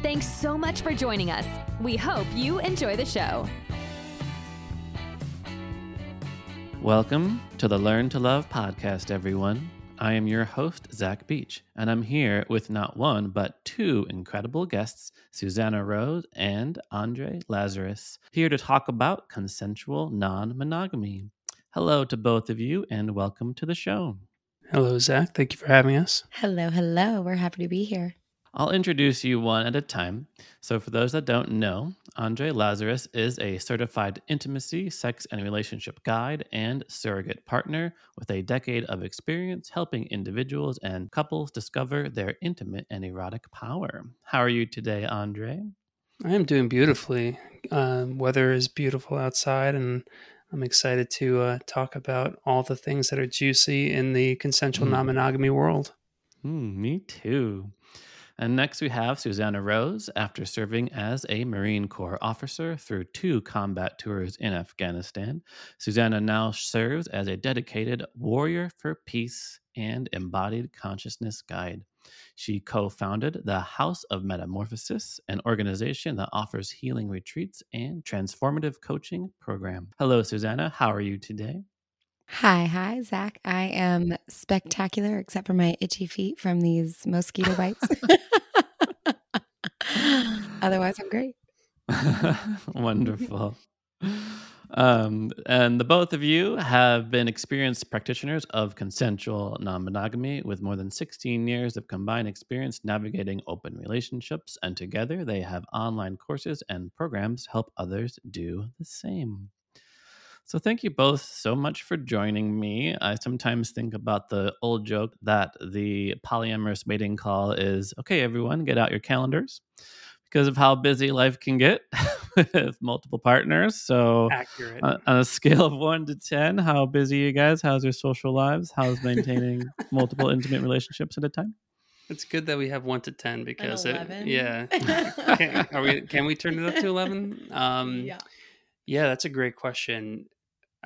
Thanks so much for joining us. We hope you enjoy the show. Welcome to the Learn to Love podcast, everyone. I am your host, Zach Beach, and I'm here with not one, but two incredible guests, Susannah Rose and Andre Lazarus, here to talk about consensual non monogamy. Hello to both of you, and welcome to the show. Hello, Zach. Thank you for having us. Hello, hello. We're happy to be here. I'll introduce you one at a time. So, for those that don't know, Andre Lazarus is a certified intimacy, sex, and relationship guide and surrogate partner with a decade of experience helping individuals and couples discover their intimate and erotic power. How are you today, Andre? I am doing beautifully. Um, weather is beautiful outside, and I'm excited to uh, talk about all the things that are juicy in the consensual mm. non monogamy world. Mm, me too. And next we have Susannah Rose. After serving as a Marine Corps officer through two combat tours in Afghanistan, Susannah now serves as a dedicated warrior for peace and embodied consciousness guide. She co founded the House of Metamorphosis, an organization that offers healing retreats and transformative coaching program. Hello, Susannah. How are you today? Hi, hi, Zach. I am spectacular except for my itchy feet from these mosquito bites. Otherwise, I'm great. Wonderful. Um, and the both of you have been experienced practitioners of consensual non monogamy with more than 16 years of combined experience navigating open relationships. And together they have online courses and programs help others do the same. So, thank you both so much for joining me. I sometimes think about the old joke that the polyamorous mating call is okay, everyone, get out your calendars because of how busy life can get with multiple partners. So, accurate. On, on a scale of one to 10, how busy you guys? How's your social lives? How's maintaining multiple intimate relationships at a time? It's good that we have one to ten because it, yeah. can, are we? Can we turn it up to eleven? Um, yeah. Yeah, that's a great question.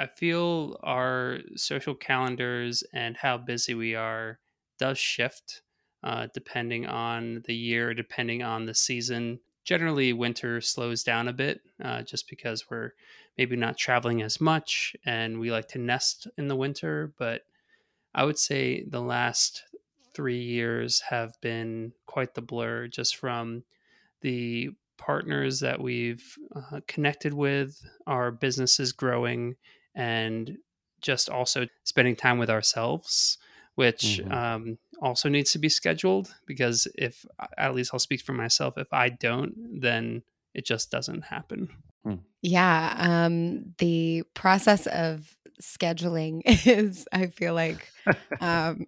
I feel our social calendars and how busy we are does shift uh, depending on the year, depending on the season. Generally, winter slows down a bit uh, just because we're maybe not traveling as much and we like to nest in the winter. But I would say the last three years have been quite the blur just from the partners that we've uh, connected with, our businesses growing, and just also spending time with ourselves which mm-hmm. um, also needs to be scheduled because if at least i'll speak for myself if i don't then it just doesn't happen mm. yeah um, the process of scheduling is i feel like um,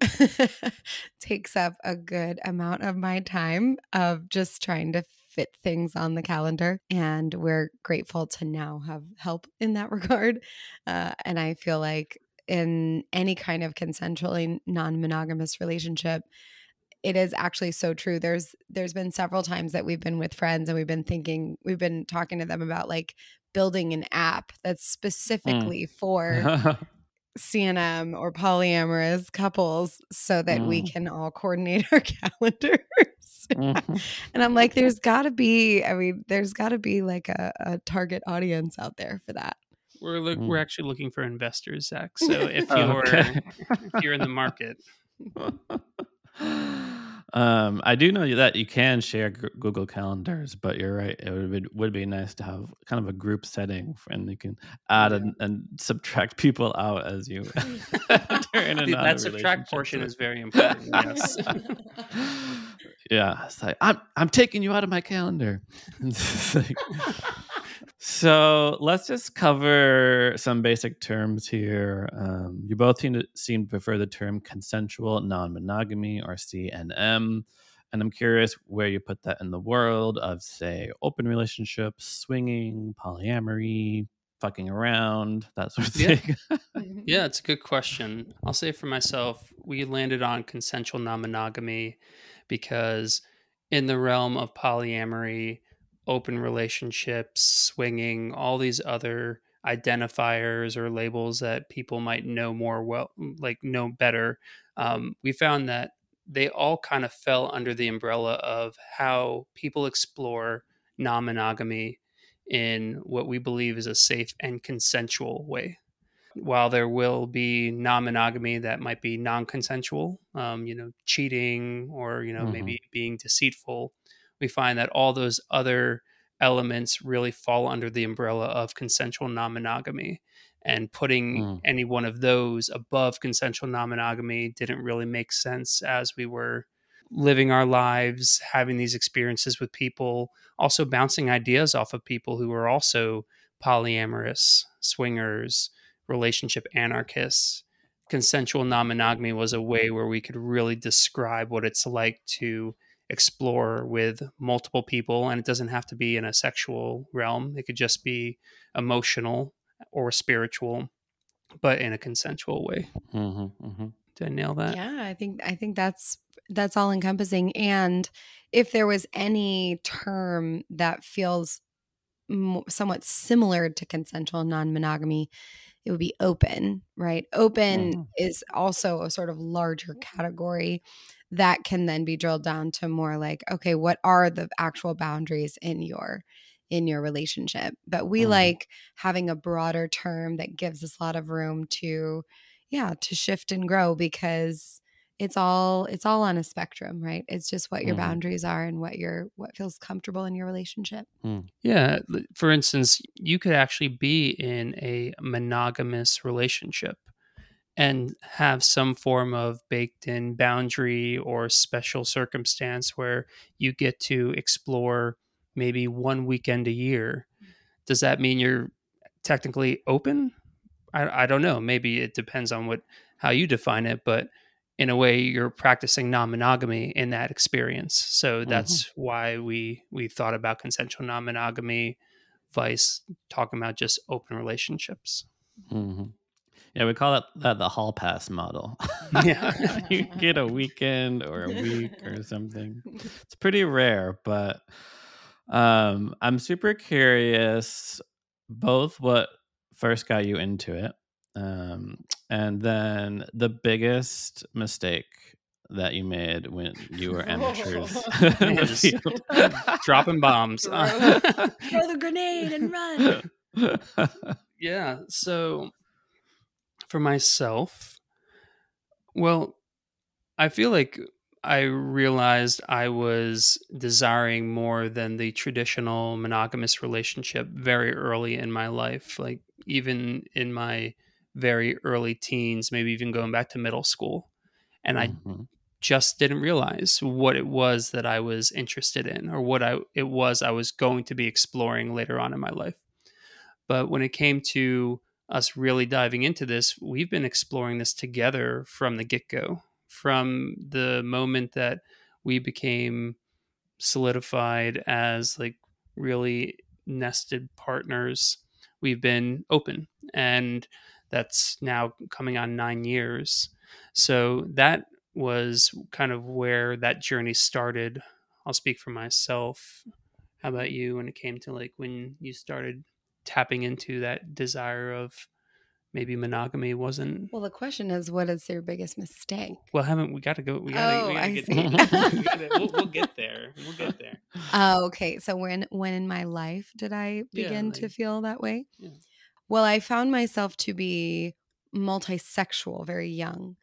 takes up a good amount of my time of just trying to fit things on the calendar. And we're grateful to now have help in that regard. Uh, and I feel like in any kind of consensually non-monogamous relationship, it is actually so true. There's there's been several times that we've been with friends and we've been thinking, we've been talking to them about like building an app that's mm. specifically mm. for CNM or polyamorous couples so that mm. we can all coordinate our calendars. Mm-hmm. and I'm like, there's got to be, I mean, there's got to be like a, a, target audience out there for that. We're look, mm. we're actually looking for investors, Zach. So if you're okay. if you're in the market. Um, I do know that you can share G- Google Calendars, but you're right. It would be, would be nice to have kind of a group setting, and you can add yeah. and, and, subtract people out as you. that subtract portion is very important. Yes. yeah, it's like I'm I'm taking you out of my calendar. like, so let's just cover some basic terms here. Um, you both seem to, seem to prefer the term consensual non monogamy or CNM. And I'm curious where you put that in the world of, say, open relationships, swinging, polyamory, fucking around, that sort of thing. Mm-hmm. yeah, it's a good question. I'll say for myself, we landed on consensual non monogamy because in the realm of polyamory, open relationships, swinging, all these other identifiers or labels that people might know more well, like know better, um, we found that they all kind of fell under the umbrella of how people explore non monogamy in what we believe is a safe and consensual way. While there will be non monogamy that might be non consensual, um, you know, cheating or, you know, mm-hmm. maybe being deceitful, we find that all those other elements really fall under the umbrella of consensual non monogamy. And putting mm. any one of those above consensual non monogamy didn't really make sense as we were living our lives, having these experiences with people, also bouncing ideas off of people who are also polyamorous, swingers, relationship anarchists. Consensual non monogamy was a way where we could really describe what it's like to explore with multiple people. And it doesn't have to be in a sexual realm, it could just be emotional or spiritual, but in a consensual way. Mm-hmm, mm-hmm. Did I nail that? Yeah, I think I think that's that's all encompassing. And if there was any term that feels somewhat similar to consensual non monogamy, it would be open, right? Open mm-hmm. is also a sort of larger category that can then be drilled down to more like, okay, what are the actual boundaries in your in your relationship? But we mm-hmm. like having a broader term that gives us a lot of room to yeah, to shift and grow because it's all it's all on a spectrum right it's just what your mm. boundaries are and what your what feels comfortable in your relationship mm. yeah for instance you could actually be in a monogamous relationship and have some form of baked in boundary or special circumstance where you get to explore maybe one weekend a year does that mean you're technically open I, I don't know maybe it depends on what how you define it but in a way you're practicing non-monogamy in that experience so mm-hmm. that's mm-hmm. why we we thought about consensual non-monogamy vice talking about just open relationships mm-hmm. Yeah we call it that the hall pass model. Yeah. You get a weekend or a week or something. It's pretty rare but um i'm super curious both what first got you into it um, and then the biggest mistake that you made when you were amateurs dropping bombs. Throw, throw the grenade and run. Yeah so for myself well i feel like i realized i was desiring more than the traditional monogamous relationship very early in my life like even in my very early teens, maybe even going back to middle school. And mm-hmm. I just didn't realize what it was that I was interested in or what I it was I was going to be exploring later on in my life. But when it came to us really diving into this, we've been exploring this together from the get-go. From the moment that we became solidified as like really nested partners, we've been open and that's now coming on nine years. So that was kind of where that journey started. I'll speak for myself. How about you when it came to like when you started tapping into that desire of maybe monogamy wasn't well the question is what is your biggest mistake well haven't we got to go we got oh, we gotta I get see. we gotta, we'll, we'll, get there we'll get there oh okay so when when in my life did i begin yeah, like, to feel that way yeah. Well, I found myself to be multisexual very young.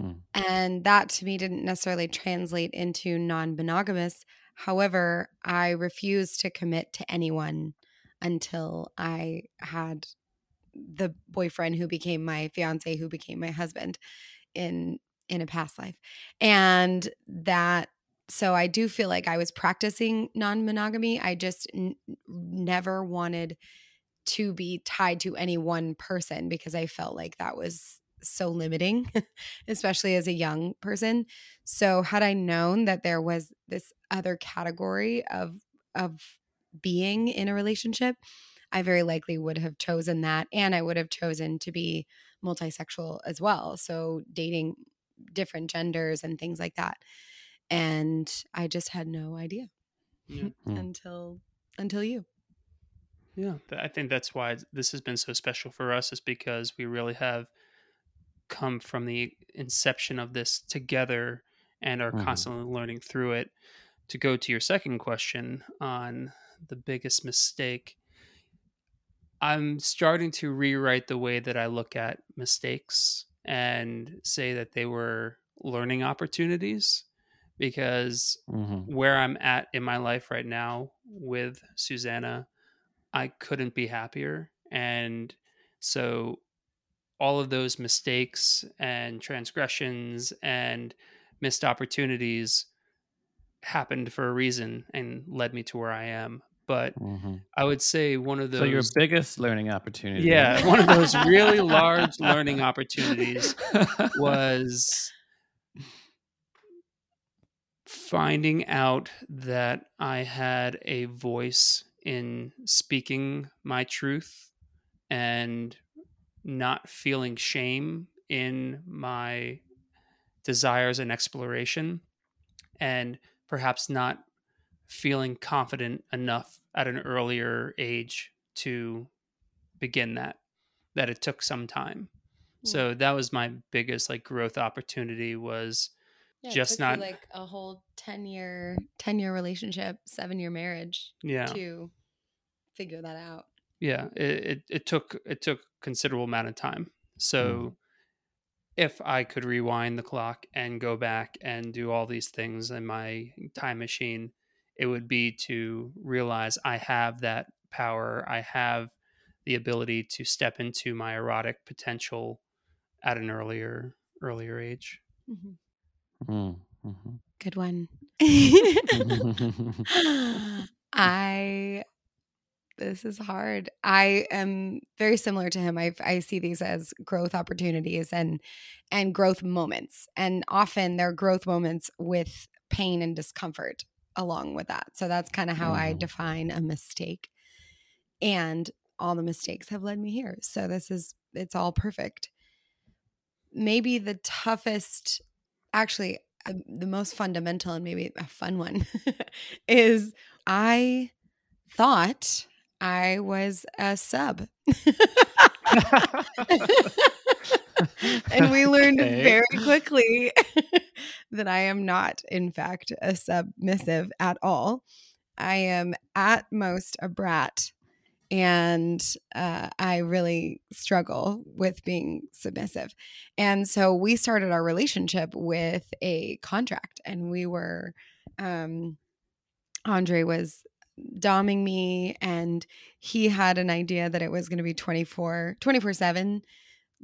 Mm. And that to me didn't necessarily translate into non monogamous. However, I refused to commit to anyone until I had the boyfriend who became my fiance, who became my husband in in a past life. And that so I do feel like I was practicing non-monogamy. I just n- never wanted to be tied to any one person because I felt like that was so limiting, especially as a young person. So had I known that there was this other category of of being in a relationship, I very likely would have chosen that and I would have chosen to be multisexual as well. So dating different genders and things like that. And I just had no idea yeah. Hmm. until until you. Yeah, I think that's why this has been so special for us is because we really have come from the inception of this together and are mm-hmm. constantly learning through it. To go to your second question on the biggest mistake, I'm starting to rewrite the way that I look at mistakes and say that they were learning opportunities because mm-hmm. where I'm at in my life right now with Susannah I couldn't be happier. And so all of those mistakes and transgressions and missed opportunities happened for a reason and led me to where I am. But mm-hmm. I would say one of those. So, your biggest learning opportunity. Yeah. One of those really large learning opportunities was finding out that I had a voice in speaking my truth and not feeling shame in my desires and exploration and perhaps not feeling confident enough at an earlier age to begin that that it took some time so that was my biggest like growth opportunity was yeah, just not like a whole 10 year 10 year relationship, 7 year marriage yeah. to figure that out. Yeah, it, it, it took it took considerable amount of time. So mm. if I could rewind the clock and go back and do all these things in my time machine, it would be to realize I have that power. I have the ability to step into my erotic potential at an earlier earlier age. Mm-hmm. Mm, hmm Good one. I this is hard. I am very similar to him. I I see these as growth opportunities and and growth moments. And often they're growth moments with pain and discomfort along with that. So that's kind of how mm. I mm-hmm. define a mistake. And all the mistakes have led me here. So this is it's all perfect. Maybe the toughest actually uh, the most fundamental and maybe a fun one is I thought I was a sub. and we learned okay. very quickly that I am not, in fact, a submissive at all. I am at most a brat and uh, I really struggle with being submissive. And so we started our relationship with a contract, and we were, um, Andre was doming me, and he had an idea that it was going to be 24 24 7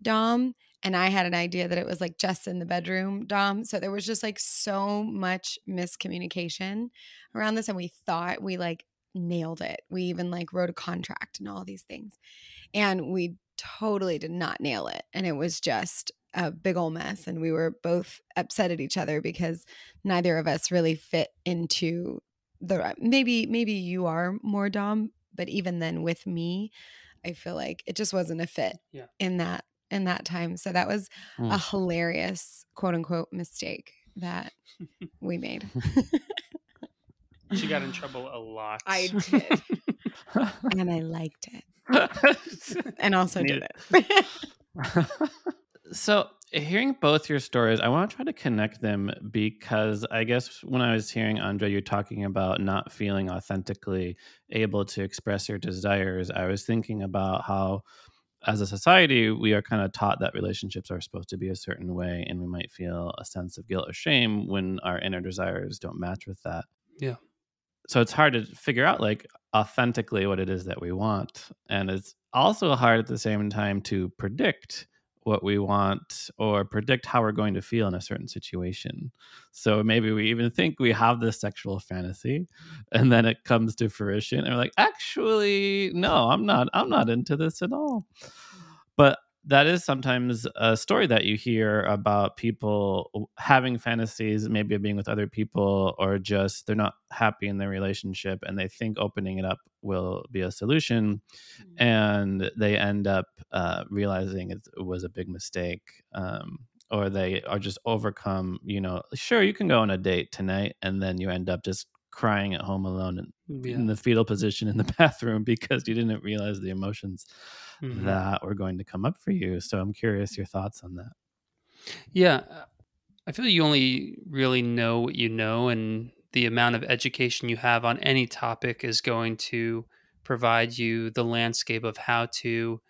dom. And I had an idea that it was like just in the bedroom dom. So there was just like so much miscommunication around this. And we thought we like nailed it. We even like wrote a contract and all these things. And we totally did not nail it. And it was just a big old mess. And we were both upset at each other because neither of us really fit into the uh, maybe maybe you are more dom, but even then with me, I feel like it just wasn't a fit yeah. in that in that time. So that was mm. a hilarious quote unquote mistake that we made. She got in trouble a lot. I did. and I liked it. and also did it. so, hearing both your stories, I want to try to connect them because I guess when I was hearing Andre, you're talking about not feeling authentically able to express your desires, I was thinking about how as a society, we are kind of taught that relationships are supposed to be a certain way, and we might feel a sense of guilt or shame when our inner desires don't match with that. Yeah so it's hard to figure out like authentically what it is that we want and it's also hard at the same time to predict what we want or predict how we're going to feel in a certain situation. So maybe we even think we have this sexual fantasy and then it comes to fruition and we're like actually no i'm not i'm not into this at all. But that is sometimes a story that you hear about people having fantasies, maybe of being with other people, or just they're not happy in their relationship and they think opening it up will be a solution. Mm-hmm. And they end up uh, realizing it was a big mistake. Um, or they are just overcome, you know, sure, you can go on a date tonight and then you end up just crying at home alone in, yeah. in the fetal position in the bathroom because you didn't realize the emotions mm-hmm. that were going to come up for you. So I'm curious your thoughts on that. Yeah. Uh, I feel you only really know what you know, and the amount of education you have on any topic is going to provide you the landscape of how to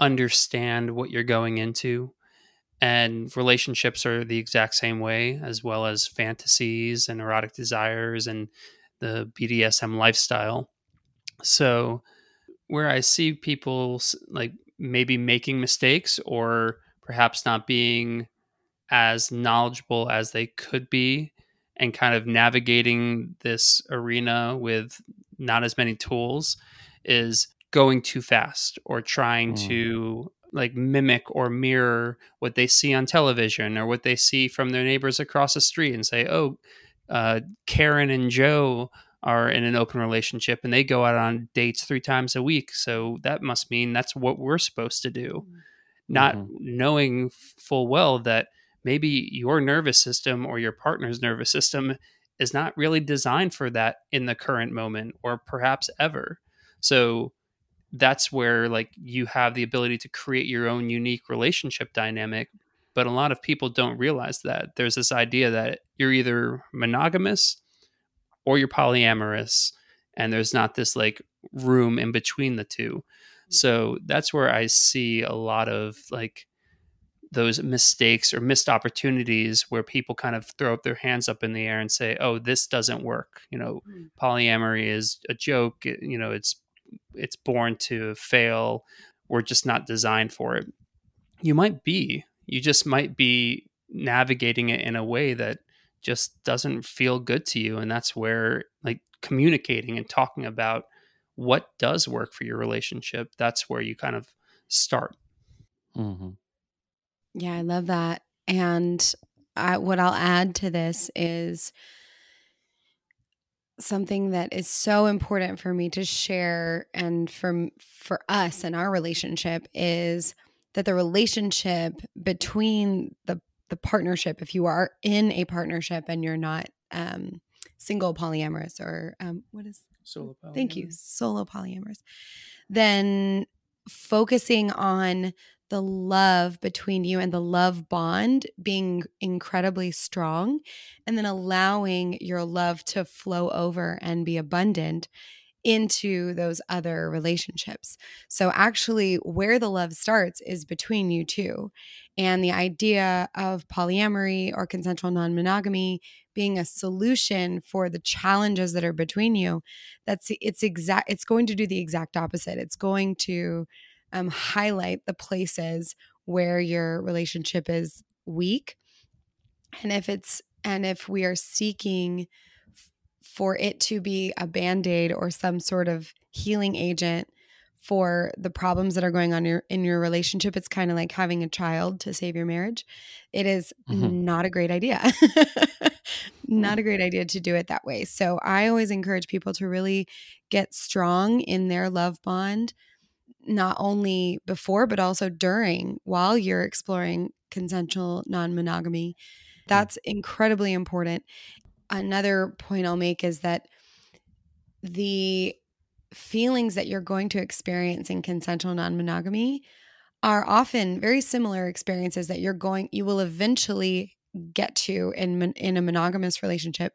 understand what you're going into. And relationships are the exact same way, as well as fantasies and erotic desires and the BDSM lifestyle. So, where I see people like maybe making mistakes or perhaps not being as knowledgeable as they could be and kind of navigating this arena with not as many tools is going too fast or trying mm. to like mimic or mirror what they see on television or what they see from their neighbors across the street and say oh uh, karen and joe are in an open relationship and they go out on dates three times a week. So that must mean that's what we're supposed to do. Mm-hmm. Not knowing full well that maybe your nervous system or your partner's nervous system is not really designed for that in the current moment or perhaps ever. So that's where like you have the ability to create your own unique relationship dynamic but a lot of people don't realize that there's this idea that you're either monogamous or you're polyamorous and there's not this like room in between the two. Mm. So that's where I see a lot of like those mistakes or missed opportunities where people kind of throw up their hands up in the air and say, "Oh, this doesn't work." You know, mm. polyamory is a joke. You know, it's it's born to fail. We're just not designed for it. You might be. You just might be navigating it in a way that just doesn't feel good to you and that's where like communicating and talking about what does work for your relationship that's where you kind of start mm-hmm. yeah i love that and I, what i'll add to this is something that is so important for me to share and for for us and our relationship is that the relationship between the the partnership, if you are in a partnership and you're not um, single polyamorous or um, what is solo polyamorous. Thank you, solo polyamorous. Then focusing on the love between you and the love bond being incredibly strong and then allowing your love to flow over and be abundant into those other relationships. So, actually, where the love starts is between you two. And the idea of polyamory or consensual non monogamy being a solution for the challenges that are between you, that's it's exact, it's going to do the exact opposite. It's going to um, highlight the places where your relationship is weak. And if it's, and if we are seeking for it to be a band aid or some sort of healing agent for the problems that are going on your, in your relationship. It's kind of like having a child to save your marriage. It is mm-hmm. not a great idea. not a great idea to do it that way. So I always encourage people to really get strong in their love bond, not only before, but also during while you're exploring consensual non monogamy. Hmm. That's incredibly important another point I'll make is that the feelings that you're going to experience in consensual non-monogamy are often very similar experiences that you're going you will eventually get to in in a monogamous relationship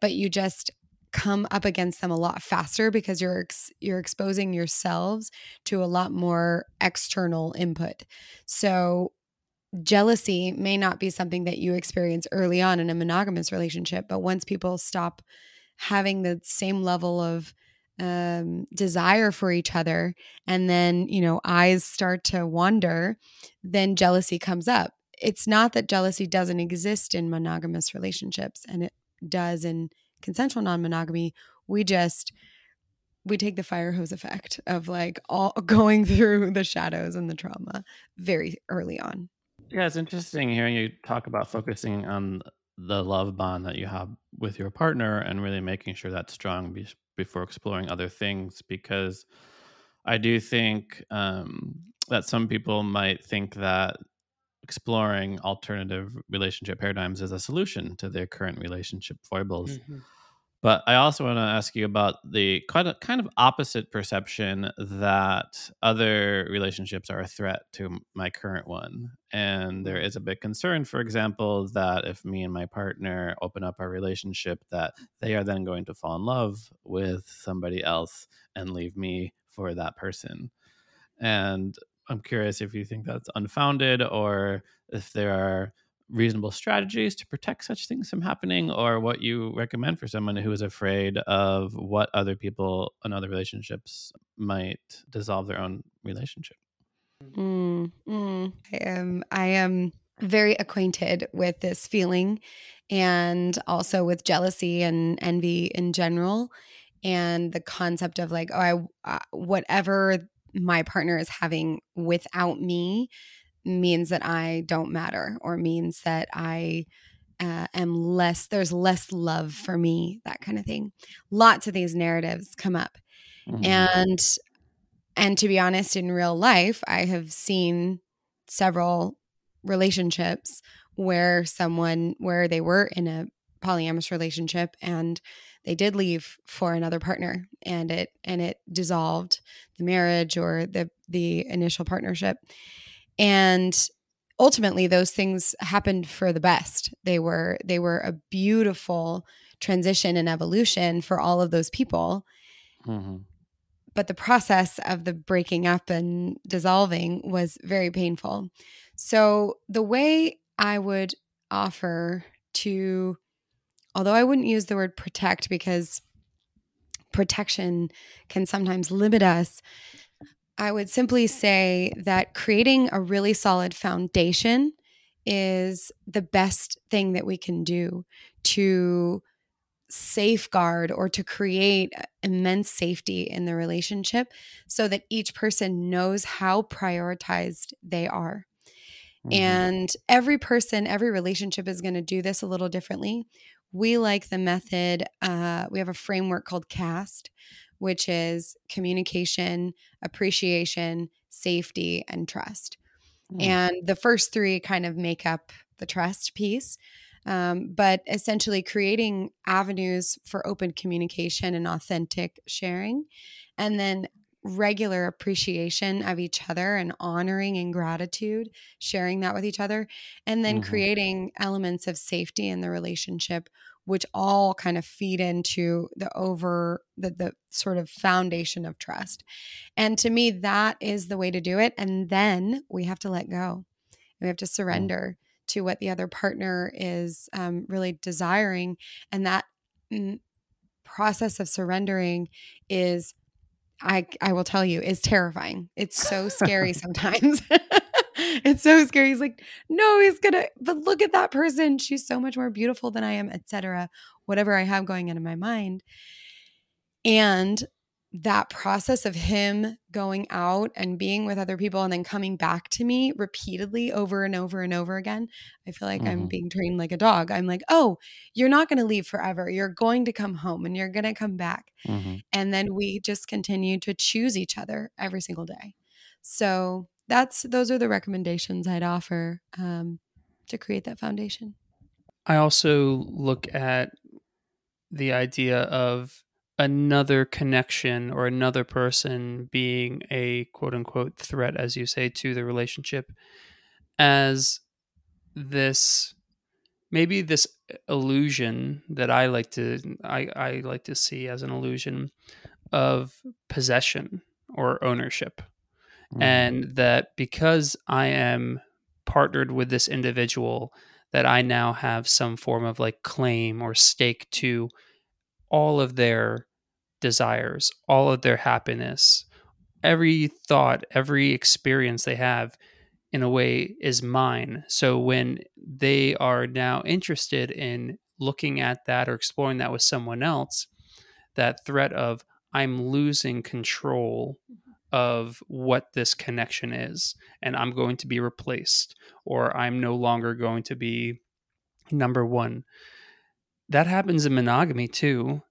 but you just come up against them a lot faster because you're ex, you're exposing yourselves to a lot more external input so jealousy may not be something that you experience early on in a monogamous relationship, but once people stop having the same level of um, desire for each other, and then, you know, eyes start to wander, then jealousy comes up. It's not that jealousy doesn't exist in monogamous relationships, and it does in consensual non monogamy. We just we take the fire hose effect of like all going through the shadows and the trauma very early on. Yeah, it's interesting hearing you talk about focusing on the love bond that you have with your partner and really making sure that's strong be- before exploring other things because I do think um, that some people might think that exploring alternative relationship paradigms as a solution to their current relationship foibles. Mm-hmm. But I also want to ask you about the kind of kind of opposite perception that other relationships are a threat to my current one. And there mm. a big concern, for example, that if me and my partner open up our relationship, that they are then going to fall in love with somebody else and leave me for that person. And I'm curious if you think that's unfounded or if there are reasonable strategies to protect such things from happening or what you recommend for someone who is afraid of what other people in other relationships might dissolve their own relationship mm, mm. i am i am very acquainted with this feeling and also with jealousy and envy in general and the concept of like oh i uh, whatever my partner is having without me means that I don't matter or means that I uh, am less, there's less love for me, that kind of thing. Lots of these narratives come up. Mm-hmm. And, and to be honest, in real life, I have seen several relationships where someone, where they were in a polyamorous relationship and they did leave for another partner and it and it dissolved the marriage or the the initial partnership. And ultimately those things happened for the best. They were they were a beautiful transition and evolution for all of those people. Mm-hmm. but the process of the breaking up and dissolving was very painful. So the way i would offer to although i wouldn't use the word protect because protection can sometimes limit us I would simply say that creating a really solid foundation is the best thing that we can do to safeguard or to create immense safety in the relationship so that each person knows how prioritized they are. Mm-hmm. And every person, every relationship is going to do this a little differently. We like the method, uh, we have a framework called CAST, which is communication, appreciation, safety, and trust. Mm. And the first three kind of make up the trust piece. Um, but essentially, creating avenues for open communication and authentic sharing, and then regular appreciation of each other and honoring and gratitude, sharing that with each other, and then mm-hmm. creating elements of safety in the relationship which all kind of feed into the over the, the sort of foundation of trust. And to me, that is the way to do it. And then we have to let go. We have to mm. surrender mm. to what the other partner is um, really desiring. And that mm, process of surrendering is I I will tell you is terrifying. It's so scary sometimes. it's so scary. He's like, no, he's gonna, but look at that person. She's so much more beautiful than I am, etc. Whatever I have going on in my mind. And that process of him going out and being with other people and then coming back to me repeatedly over and over and over again, I feel like mm-hmm. I'm being trained like a dog. I'm like, oh, you're not going to leave forever. You're going to come home and you're going to come back. Mm-hmm. And then we just continue to choose each other every single day. So that's those are the recommendations I'd offer um, to create that foundation. I also look at the idea of another connection or another person being a quote unquote threat, as you say, to the relationship as this maybe this illusion that I like to I, I like to see as an illusion of possession or ownership mm. and that because I am partnered with this individual, that I now have some form of like claim or stake to all of their desires, all of their happiness, every thought, every experience they have in a way is mine. So when they are now interested in looking at that or exploring that with someone else, that threat of I'm losing control of what this connection is and I'm going to be replaced or I'm no longer going to be number 1. That happens in monogamy too.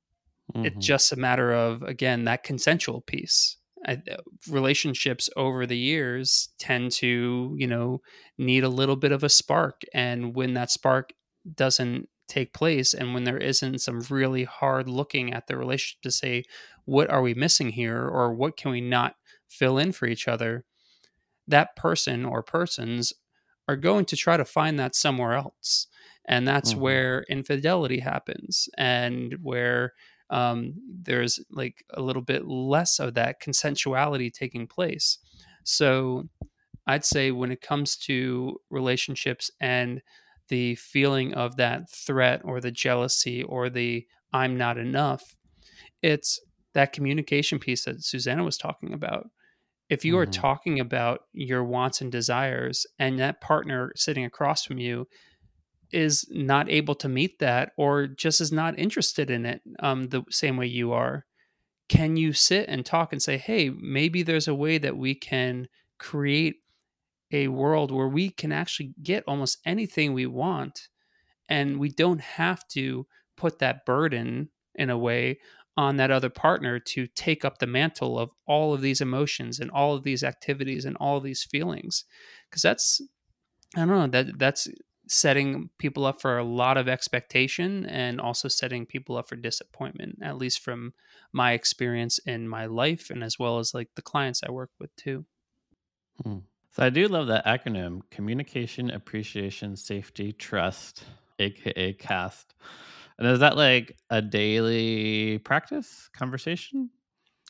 Mm-hmm. It's just a matter of again that consensual piece. I, uh, relationships over the years tend to, you know, need a little bit of a spark and when that spark doesn't take place and when there isn't some really hard looking at the relationship to say what are we missing here or what can we not fill in for each other that person or persons are going to try to find that somewhere else and that's mm-hmm. where infidelity happens and where um, there's like a little bit less of that consensuality taking place so i'd say when it comes to relationships and the feeling of that threat or the jealousy or the I'm not enough. It's that communication piece that Susannah was talking about. If you mm-hmm. are talking about your wants and desires, and that partner sitting across from you is not able to meet that or just is not interested in it um, the same way you are, can you sit and talk and say, hey, maybe there's a way that we can create a world where we can actually get almost anything we want and we don't have to put that burden in a way on that other partner to take up the mantle of all of these emotions and all of these activities and all of these feelings. Because that's i don't know that that's setting people up for a lot of expectation and also setting people up for disappointment at least from my experience in my life and as well as like the clients i work with too hmm. So I do love that acronym communication, appreciation, safety, trust, aka CAST. And is that like a daily practice conversation?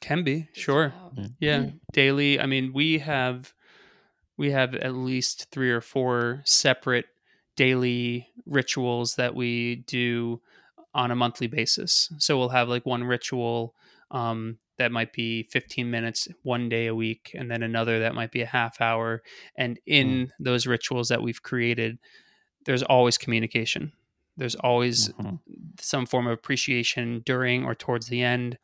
Can be, sure. Mm. Yeah, daily. I mean, we have we have at least 3 or 4 separate daily rituals that we do on a monthly basis. So we'll have like one ritual um, that might be 15 minutes one day a week and then another that might be a half hour and in mm. those rituals that we've created there's always communication there's always mm-hmm. some form of appreciation during or towards the end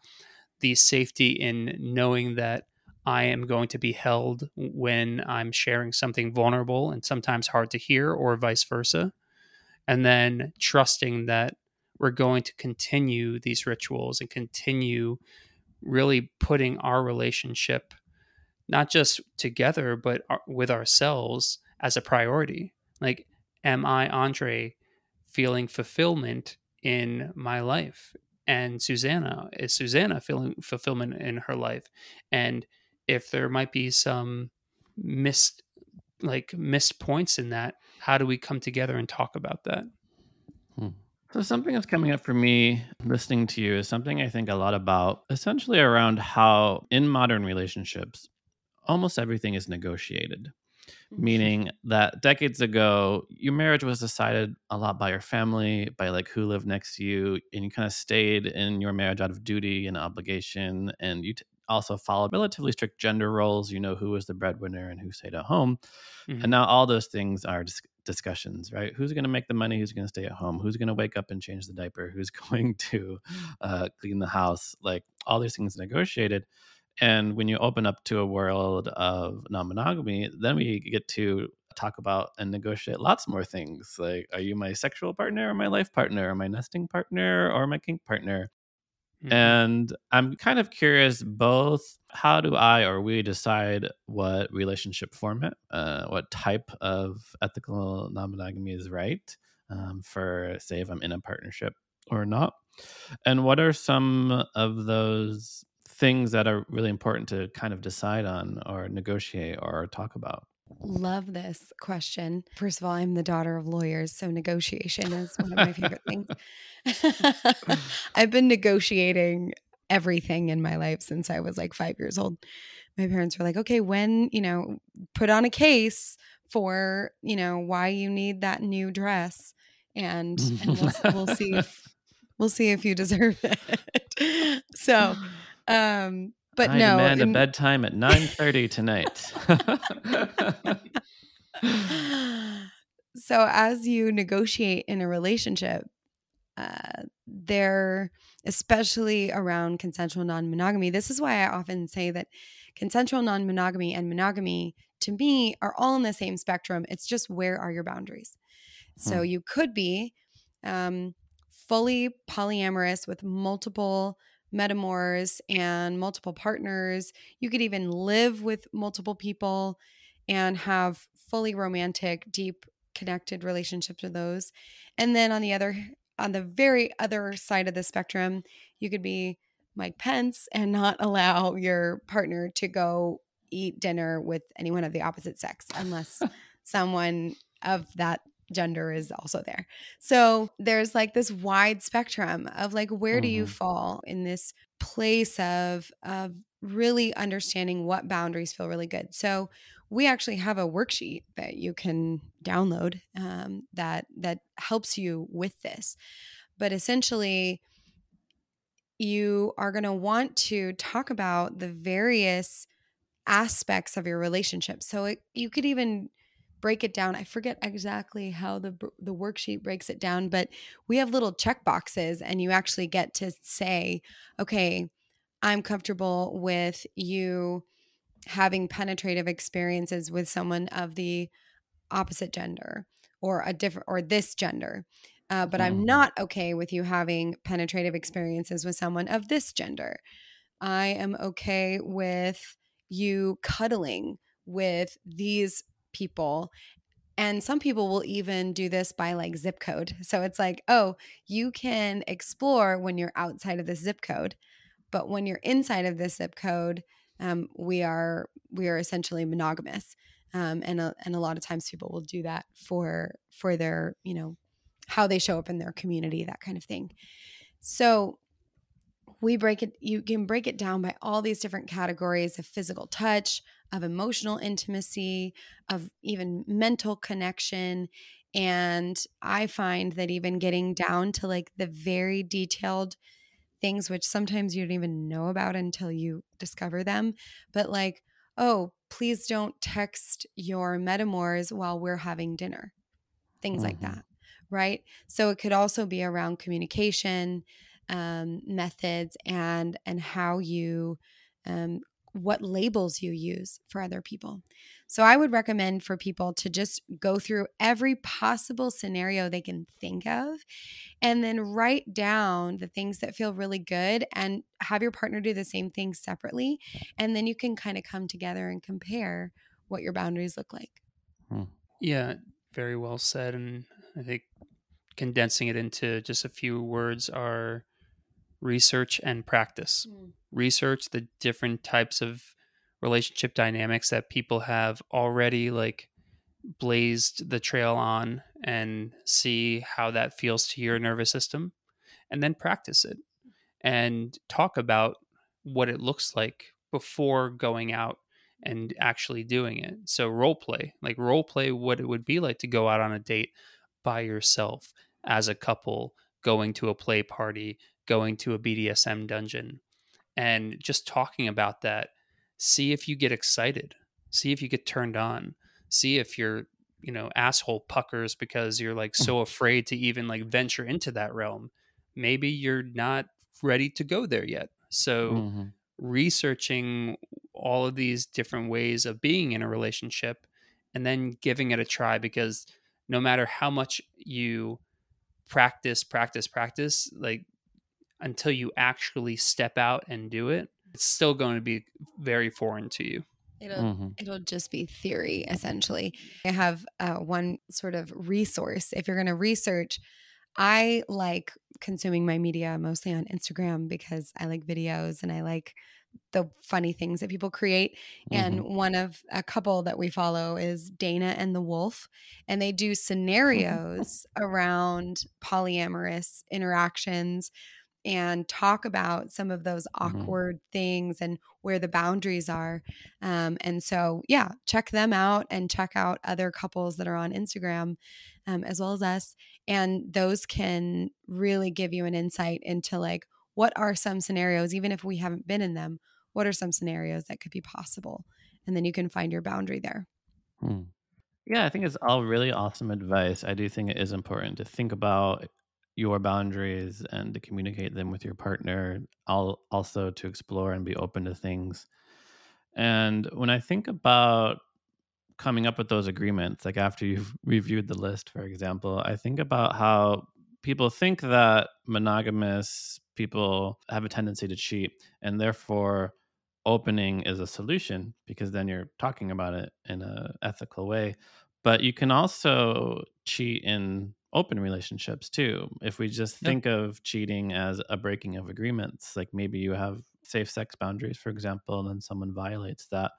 the safety in knowing that I am going to be held when I'm sharing something vulnerable and sometimes hard to hear, or vice versa. And then trusting that we're going to continue these rituals and continue really putting our relationship not just together but with ourselves as a priority. Like am i andre feeling fulfillment in my life? And susannah is susannah feeling fulfillment in her life? And if there might be some missed like missed points in that how do we come together and talk about that hmm. So, something that's coming up for me listening to you is something I think a lot about, essentially around how in modern relationships, almost everything is negotiated. Mm-hmm. Meaning that decades ago, your marriage was decided a lot by your family, by like who lived next to you, and you kind of stayed in your marriage out of duty and obligation. And you t- also followed relatively strict gender roles. You know who was the breadwinner and who stayed at home. Mm-hmm. And now all those things are just discussions, right? Who's going to make the money? Who's going to stay at home? Who's going to wake up and change the diaper? Who's going to uh, clean the house? Like all these things negotiated. And when you open up to a world of non monogamy, then we get to talk about and negotiate lots more things like are you my sexual partner or my life partner or my nesting partner or my kink partner Mm-hmm. And I'm kind of curious both how do I or we decide what relationship format, uh, what type of ethical non monogamy is right um, for, say, if I'm in a partnership or not? And what are some of those things that are really important to kind of decide on or negotiate or talk about? Love this question. First of all, I'm the daughter of lawyers, so negotiation is one of my favorite things. I've been negotiating everything in my life since I was like five years old. My parents were like, okay, when, you know, put on a case for, you know, why you need that new dress. And, and we'll, we'll see if we'll see if you deserve it. so um but I no, demand a bedtime at nine thirty tonight. so as you negotiate in a relationship, uh, they're especially around consensual non monogamy. This is why I often say that consensual non monogamy and monogamy to me are all in the same spectrum. It's just where are your boundaries? So hmm. you could be um, fully polyamorous with multiple metamors and multiple partners. You could even live with multiple people and have fully romantic, deep, connected relationships with those. And then on the other on the very other side of the spectrum, you could be Mike Pence and not allow your partner to go eat dinner with anyone of the opposite sex unless someone of that gender is also there. So there's like this wide spectrum of like where mm-hmm. do you mm-hmm. fall in this place of of really understanding what boundaries feel really good. So we actually have a worksheet that you can download um, that that helps you with this. But essentially, you are going to want to talk about the various aspects of your relationship. So it, you could even break it down. I forget exactly how the the worksheet breaks it down, but we have little check boxes and you actually get to say, okay, I'm comfortable with you having penetrative experiences with someone of the opposite gender or a different or this gender. Uh, but I'm mm-hmm. not okay with you having penetrative experiences with someone of this gender. I am okay with you cuddling with these people. And some people will even do this by like zip code. So it's like, oh, you can explore when you're outside of the zip code, but when you're inside of this zip code, um, we are we are essentially monogamous. Um, and a, and a lot of times people will do that for for their you know how they show up in their community that kind of thing so we break it you can break it down by all these different categories of physical touch of emotional intimacy of even mental connection and i find that even getting down to like the very detailed things which sometimes you don't even know about until you discover them but like oh please don't text your metamors while we're having dinner things mm-hmm. like that right so it could also be around communication um, methods and and how you um, what labels you use for other people. So I would recommend for people to just go through every possible scenario they can think of and then write down the things that feel really good and have your partner do the same thing separately and then you can kind of come together and compare what your boundaries look like. Hmm. Yeah, very well said and I think condensing it into just a few words are research and practice. Mm. Research the different types of relationship dynamics that people have already like blazed the trail on and see how that feels to your nervous system and then practice it and talk about what it looks like before going out and actually doing it. So role play, like role play what it would be like to go out on a date by yourself as a couple, going to a play party, going to a BDSM dungeon and just talking about that. See if you get excited. See if you get turned on. See if your, you know, asshole puckers because you're like so afraid to even like venture into that realm. Maybe you're not ready to go there yet. So mm-hmm. researching all of these different ways of being in a relationship and then giving it a try because no matter how much you practice practice practice like until you actually step out and do it, it's still going to be very foreign to you. It'll mm-hmm. it'll just be theory essentially. I have uh, one sort of resource if you're going to research. I like consuming my media mostly on Instagram because I like videos and I like the funny things that people create. And mm-hmm. one of a couple that we follow is Dana and the Wolf, and they do scenarios around polyamorous interactions and talk about some of those mm-hmm. awkward mm-hmm. things and where the boundaries are. Um, and so, yeah, check them out and check out other couples that are on Instagram um, as well as us. And those can really give you an insight into like, what are some scenarios, even if we haven't been in them, what are some scenarios that could be possible? And then you can find your boundary there. Hmm. Yeah, I think it's all really awesome advice. I do think it is important to think about your boundaries and to communicate them with your partner, I'll also to explore and be open to things. And when I think about coming up with those agreements, like after you've reviewed the list, for example, I think about how people think that monogamous people have a tendency to cheat and therefore opening is a solution because then you're talking about it in an ethical way but you can also cheat in open relationships too if we just yep. think of cheating as a breaking of agreements like maybe you have safe sex boundaries for example and then someone violates that.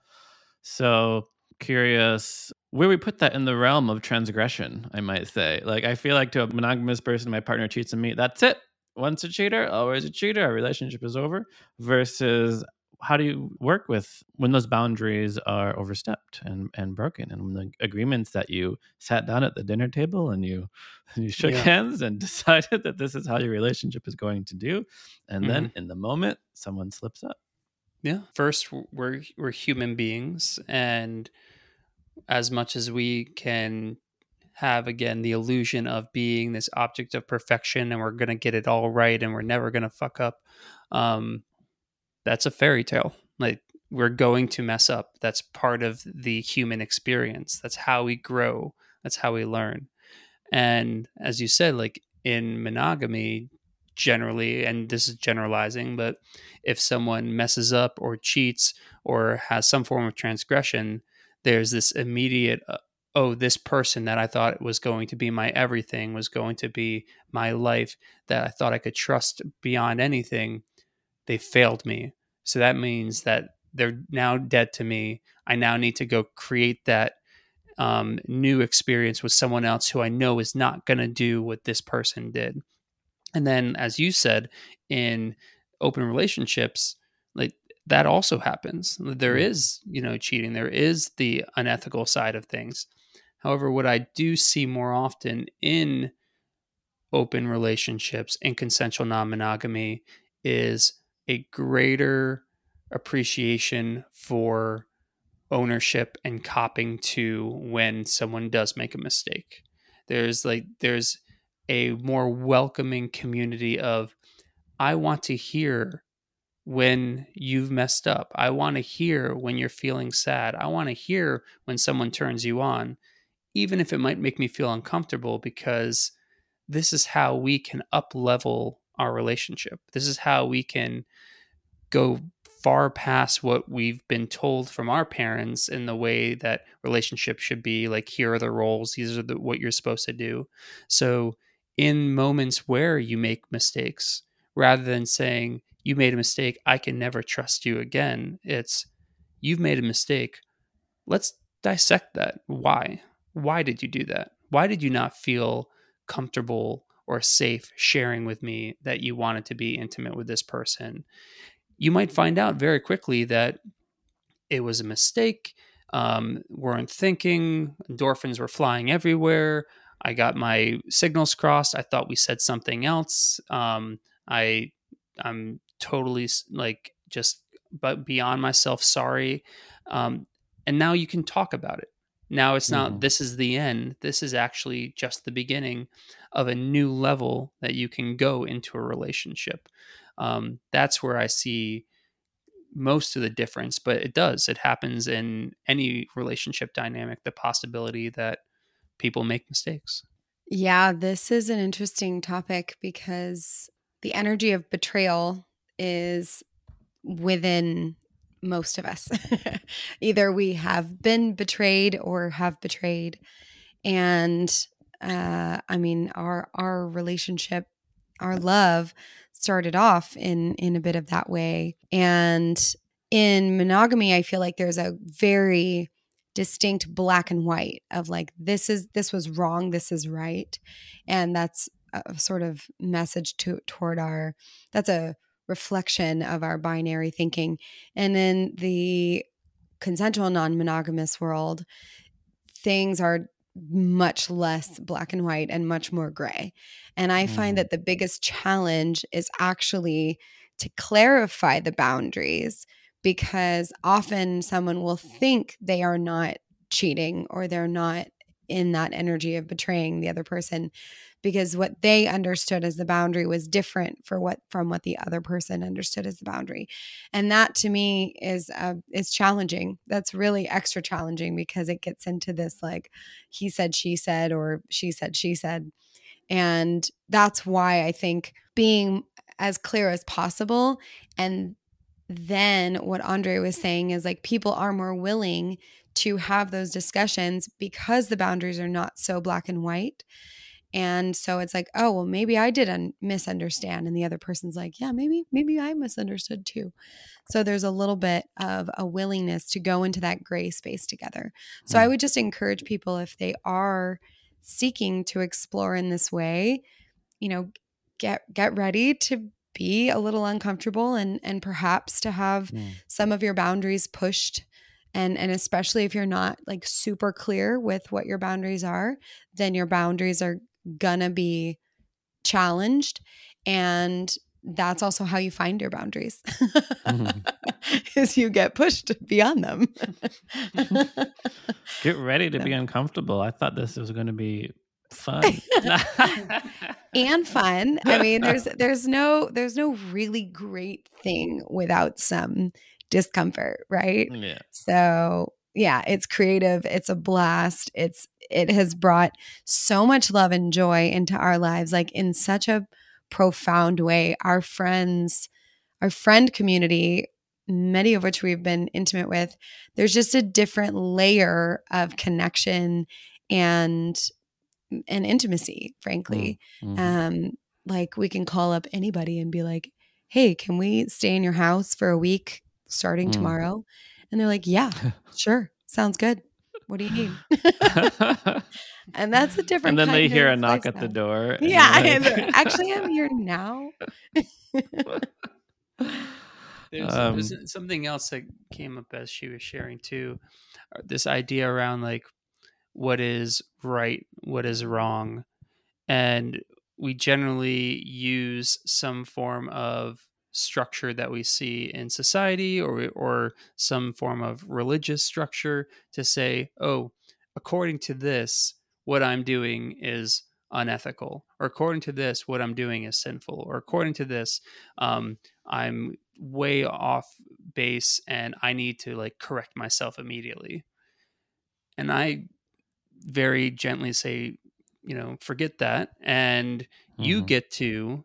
So curious where we put that in the realm of transgression i might say. Like i feel like to a monogamous person my partner cheats on me that's it. Once a cheater always a cheater our relationship is over versus how do you work with when those boundaries are overstepped and, and broken and when the agreements that you sat down at the dinner table and you and you shook yeah. hands and decided that this is how your relationship is going to do and mm-hmm. then in the moment someone slips up yeah first we're we're human beings and as much as we can have again the illusion of being this object of perfection and we're going to get it all right and we're never going to fuck up um, that's a fairy tale. Like we're going to mess up. That's part of the human experience. That's how we grow. That's how we learn. And as you said, like in monogamy, generally, and this is generalizing, but if someone messes up or cheats or has some form of transgression, there's this immediate, uh, oh, this person that I thought was going to be my everything, was going to be my life, that I thought I could trust beyond anything, they failed me. So that means that they're now dead to me. I now need to go create that um, new experience with someone else who I know is not going to do what this person did. And then, as you said, in open relationships, like that also happens. There is, you know, cheating. There is the unethical side of things. However, what I do see more often in open relationships and consensual non monogamy is a greater appreciation for ownership and copping to when someone does make a mistake. There's like there's a more welcoming community of I want to hear when you've messed up. I want to hear when you're feeling sad. I want to hear when someone turns you on, even if it might make me feel uncomfortable because this is how we can up level our relationship. This is how we can go far past what we've been told from our parents in the way that relationships should be like here are the roles these are the, what you're supposed to do. So in moments where you make mistakes rather than saying you made a mistake i can never trust you again it's you've made a mistake. Let's dissect that. Why? Why did you do that? Why did you not feel comfortable or safe sharing with me that you wanted to be intimate with this person you might find out very quickly that it was a mistake. Um, weren't thinking, endorphins were flying everywhere. I got my signals crossed. I thought we said something else. Um, I I'm totally like just but beyond myself sorry. Um, and now you can talk about it. Now it's not mm-hmm. this is the end. This is actually just the beginning of a new level that you can go into a relationship. Um, that's where I see most of the difference, but it does. It happens in any relationship dynamic, the possibility that people make mistakes. Yeah, this is an interesting topic because the energy of betrayal is within most of us. Either we have been betrayed or have betrayed. And uh, I mean, our our relationship, our love started off in in a bit of that way. And in monogamy i feel like there's a very distinct black and white of like this is this was wrong this is right. And that's a sort of message to toward our that's a reflection of our binary thinking. And in the consensual non-monogamous world things are much less black and white and much more gray. And I mm. find that the biggest challenge is actually to clarify the boundaries because often someone will think they are not cheating or they're not in that energy of betraying the other person because what they understood as the boundary was different for what from what the other person understood as the boundary. And that to me is uh, is challenging. That's really extra challenging because it gets into this like he said she said or she said she said. And that's why i think being as clear as possible. And then what andre was saying is like people are more willing to have those discussions because the boundaries are not so black and white and so it's like, oh, well, maybe I did un- misunderstand. And the other person's like, yeah, maybe, maybe I misunderstood too. So there's a little bit of a willingness to go into that gray space together. So I hmm. would just encourage people if they are seeking to explore in this way, you know, get get ready to be a little uncomfortable and and perhaps to have mm. some of your boundaries pushed and and especially if you're not like super clear with what your boundaries are then your boundaries are gonna be challenged and that's also how you find your boundaries mm-hmm. is you get pushed beyond them. Get ready to be uncomfortable. I thought this was going to be fun. And fun. I mean there's there's no there's no really great thing without some discomfort right? Yeah. So yeah, it's creative, it's a blast. It's it has brought so much love and joy into our lives like in such a profound way. Our friends, our friend community, many of which we've been intimate with, there's just a different layer of connection and and intimacy, frankly. Mm, mm-hmm. Um like we can call up anybody and be like, "Hey, can we stay in your house for a week starting mm. tomorrow?" And they're like, yeah, sure. Sounds good. What do you need? and that's a different. And then they hear a knock lifestyle. at the door. Yeah, like... actually, I'm here now. there's, um, there's, something else that came up as she was sharing too. Uh, this idea around like what is right, what is wrong, and we generally use some form of structure that we see in society or or some form of religious structure to say, oh, according to this, what I'm doing is unethical, or according to this, what I'm doing is sinful, or according to this, um, I'm way off base and I need to like correct myself immediately. And I very gently say, you know, forget that. And mm-hmm. you get to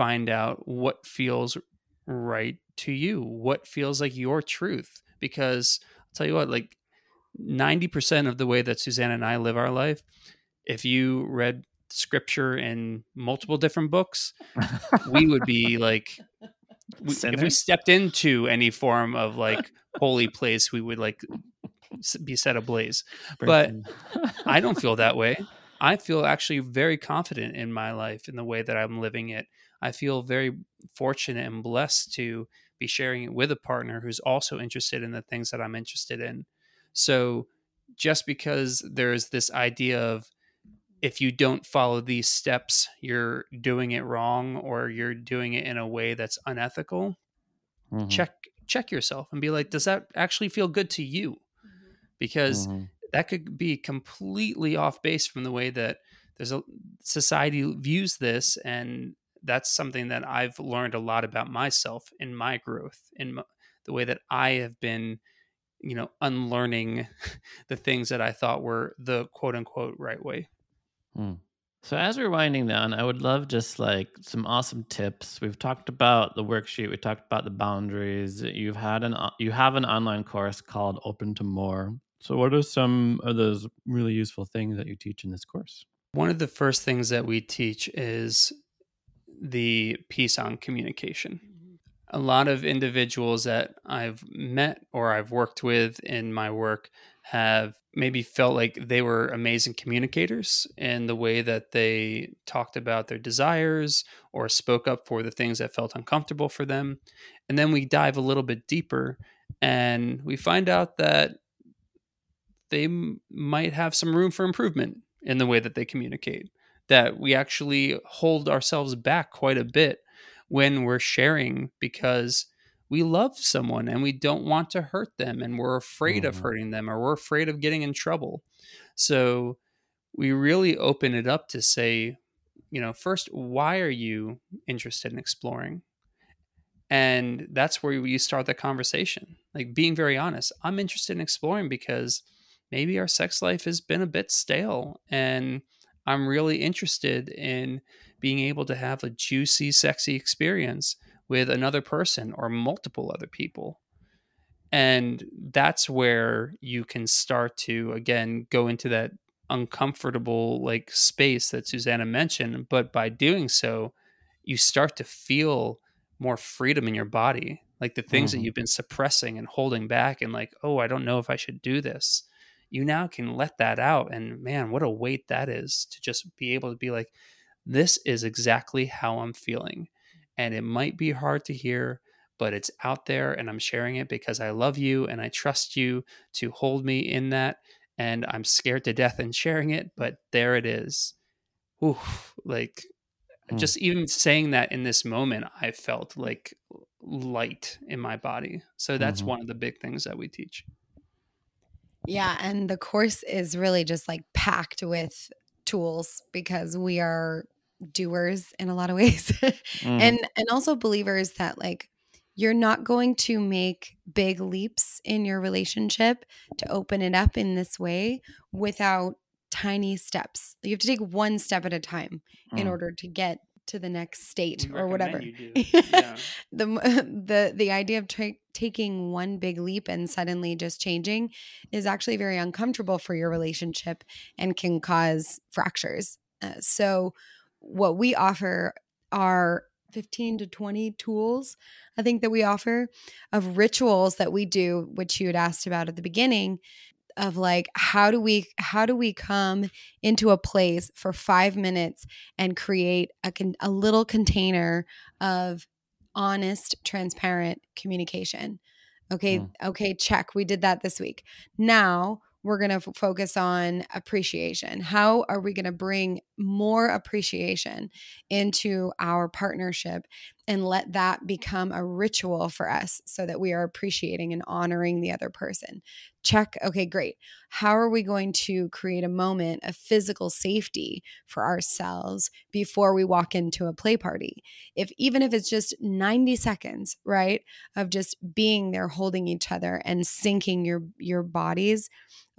find out what feels right to you, what feels like your truth. Because I'll tell you what, like 90% of the way that Susannah and I live our life, if you read scripture in multiple different books, we would be like, we, if we stepped into any form of like holy place, we would like be set ablaze. But I don't feel that way. I feel actually very confident in my life in the way that I'm living it. I feel very fortunate and blessed to be sharing it with a partner who's also interested in the things that I'm interested in. So just because there's this idea of if you don't follow these steps, you're doing it wrong or you're doing it in a way that's unethical, mm-hmm. check check yourself and be like, does that actually feel good to you? Mm-hmm. Because mm-hmm. that could be completely off base from the way that there's a society views this and that's something that I've learned a lot about myself in my growth, in my, the way that I have been, you know, unlearning the things that I thought were the quote unquote right way. Hmm. So as we're winding down, I would love just like some awesome tips. We've talked about the worksheet, we talked about the boundaries. You've had an you have an online course called Open to More. So what are some of those really useful things that you teach in this course? One of the first things that we teach is the piece on communication. Mm-hmm. A lot of individuals that I've met or I've worked with in my work have maybe felt like they were amazing communicators in the way that they talked about their desires or spoke up for the things that felt uncomfortable for them. And then we dive a little bit deeper and we find out that they m- might have some room for improvement in the way that they communicate that we actually hold ourselves back quite a bit when we're sharing because we love someone and we don't want to hurt them and we're afraid mm. of hurting them or we're afraid of getting in trouble. So we really open it up to say, you know, first, why are you interested in exploring? And that's where you start the conversation. Like being very honest. I'm interested in exploring because maybe our sex life has been a bit stale and I'm really interested in being able to have a juicy, sexy experience with another person or multiple other people. And that's where you can start to, again, go into that uncomfortable like space that Susannah mentioned. But by doing so, you start to feel more freedom in your body. Like the things mm-hmm. that you've been suppressing and holding back, and like, oh, I don't know if I should do this. You now can let that out. And man, what a weight that is to just be able to be like, this is exactly how I'm feeling. And it might be hard to hear, but it's out there and I'm sharing it because I love you and I trust you to hold me in that. And I'm scared to death in sharing it, but there it is. Ooh, like mm. just even saying that in this moment, I felt like light in my body. So that's mm-hmm. one of the big things that we teach. Yeah. And the course is really just like packed with tools because we are doers in a lot of ways mm. and and also believers that like you're not going to make big leaps in your relationship to open it up in this way without tiny steps you have to take one step at a time mm. in order to get to the next state or whatever. yeah. the the the idea of tra- taking one big leap and suddenly just changing is actually very uncomfortable for your relationship and can cause fractures. Uh, so what we offer are 15 to 20 tools i think that we offer of rituals that we do which you had asked about at the beginning of like how do we how do we come into a place for 5 minutes and create a con- a little container of honest transparent communication okay mm. okay check we did that this week now we're going to f- focus on appreciation. How are we going to bring more appreciation into our partnership and let that become a ritual for us so that we are appreciating and honoring the other person? Check, okay, great. How are we going to create a moment of physical safety for ourselves before we walk into a play party? If even if it's just 90 seconds, right, of just being there holding each other and syncing your your bodies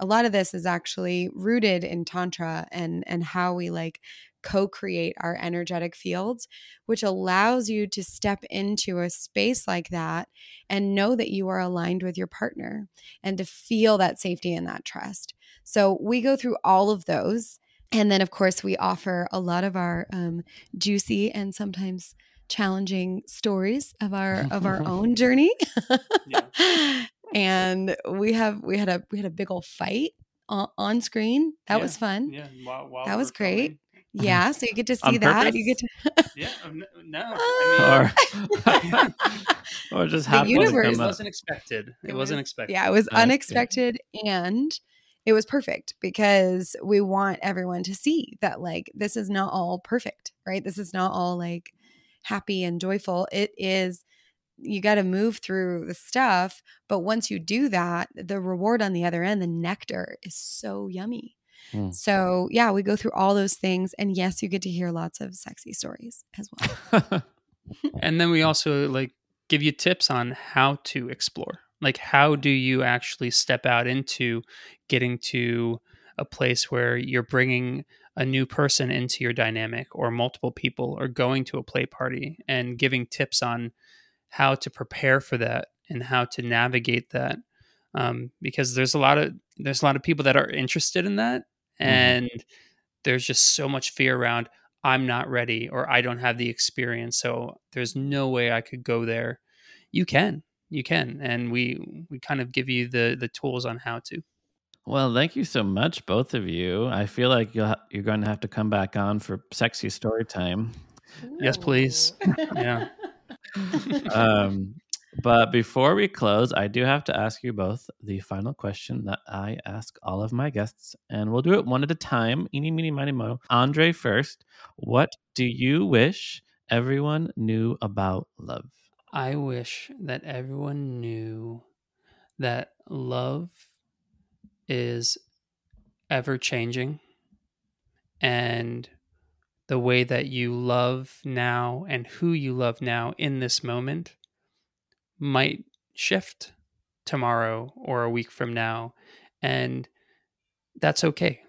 a lot of this is actually rooted in tantra and and how we like co-create our energetic fields which allows you to step into a space like that and know that you are aligned with your partner and to feel that safety and that trust so we go through all of those and then of course we offer a lot of our um, juicy and sometimes challenging stories of our of our own journey and we have we had a we had a big old fight on, on screen. That yeah. was fun. Yeah, while, while that was great. Mm-hmm. Yeah, so you get to see that. You get to yeah, um, no, I mean, or, ah. or just the universe. It wasn't expected. It, it wasn't expected. Yeah, it was unexpected, and it was perfect because we want everyone to see that like this is not all perfect, right? This is not all like happy and joyful. It is you got to move through the stuff. But once you do that, the reward on the other end, the nectar is so yummy. Mm. So, yeah, we go through all those things. And yes, you get to hear lots of sexy stories as well. and then we also like give you tips on how to explore. Like, how do you actually step out into getting to a place where you're bringing a new person into your dynamic or multiple people or going to a play party and giving tips on how to prepare for that and how to navigate that um, because there's a lot of there's a lot of people that are interested in that mm-hmm. and there's just so much fear around i'm not ready or i don't have the experience so there's no way i could go there you can you can and we we kind of give you the the tools on how to well, thank you so much, both of you. I feel like you'll ha- you're going to have to come back on for sexy story time. Yes, please. yeah um, but before we close, I do have to ask you both the final question that I ask all of my guests, and we'll do it one at a time. Eeny, meeny, miny, mo. Andre first. What do you wish everyone knew about love? I wish that everyone knew that love is ever changing and the way that you love now and who you love now in this moment might shift tomorrow or a week from now. And that's okay.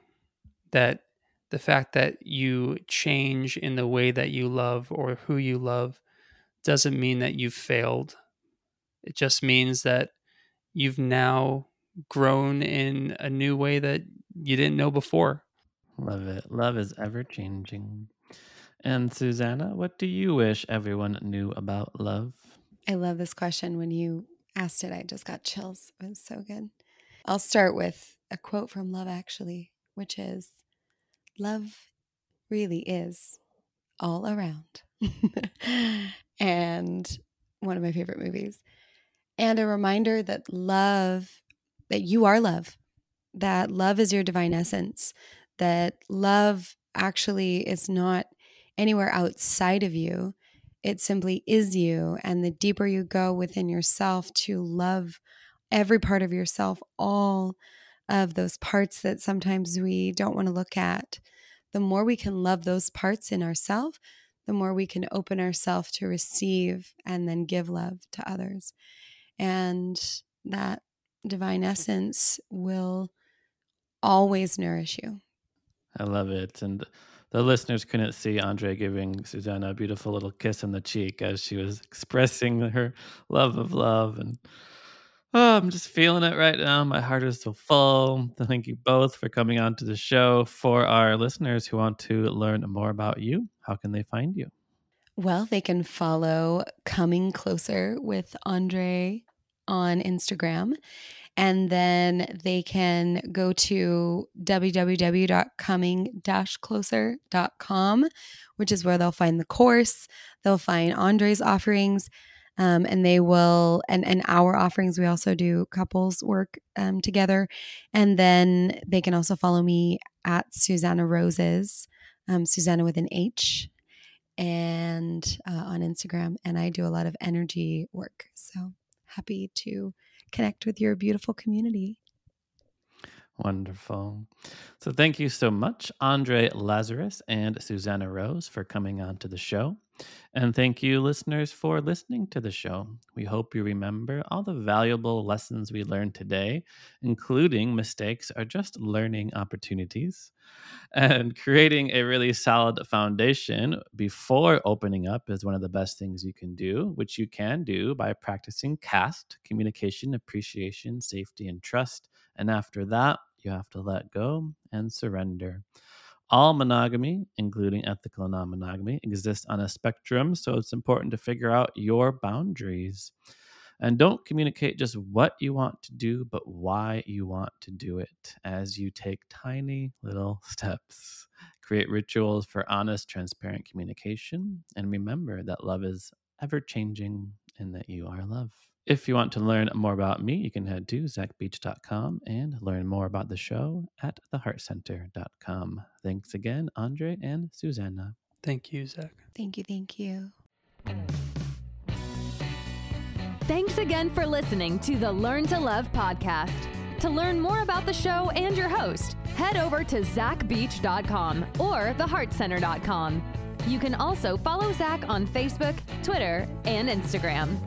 That the fact that you change in the way that you love or who you love doesn't mean that you've failed. It just means that you've now grown in a new way that you didn't know before. Love it. Love is ever changing. And Susannah, what do you wish everyone knew about love? I love this question. When you asked it, I just got chills. It was so good. I'll start with a quote from Love Actually, which is Love really is all around. and one of my favorite movies. And a reminder that love, that you are love, that love is your divine essence, that love actually is not anywhere outside of you. It simply is you. And the deeper you go within yourself to love every part of yourself, all of those parts that sometimes we don't want to look at, the more we can love those parts in ourselves, the more we can open ourselves to receive and then give love to others. And that divine essence will always nourish you. I love it. And the listeners couldn't see Andre giving Susannah a beautiful little kiss on the cheek as she was expressing her love of love. And oh, I'm just feeling it right now. My heart is so full. Thank you both for coming on to the show. For our listeners who want to learn more about you, how can they find you? Well, they can follow Coming Closer with Andre on Instagram. And then they can go to www.coming-closer.com, which is where they'll find the course. They'll find Andre's offerings. Um, and they will and and our offerings we also do couples work um, together and then they can also follow me at susannah roses um, susannah with an h and uh, on instagram and i do a lot of energy work so happy to connect with your beautiful community. Wonderful. So, thank you so much, Andre Lazarus and Susannah Rose, for coming on to the show. And thank you, listeners, for listening to the show. We hope you remember all the valuable lessons we learned today, including mistakes are just learning opportunities. And creating a really solid foundation before opening up is one of the best things you can do, which you can do by practicing CAST communication, appreciation, safety, and trust. And after that, you have to let go and surrender. All monogamy, including ethical non monogamy, exists on a spectrum, so it's important to figure out your boundaries. And don't communicate just what you want to do, but why you want to do it as you take tiny little steps. Create rituals for honest, transparent communication. And remember that love is ever changing and that you are love. If you want to learn more about me, you can head to zachbeach.com and learn more about the show at theheartcenter.com. Thanks again, Andre and Susannah. Thank you, Zach. Thank you. Thank you. Thanks again for listening to the Learn to Love podcast. To learn more about the show and your host, head over to zachbeach.com or theheartcenter.com. You can also follow Zach on Facebook, Twitter, and Instagram.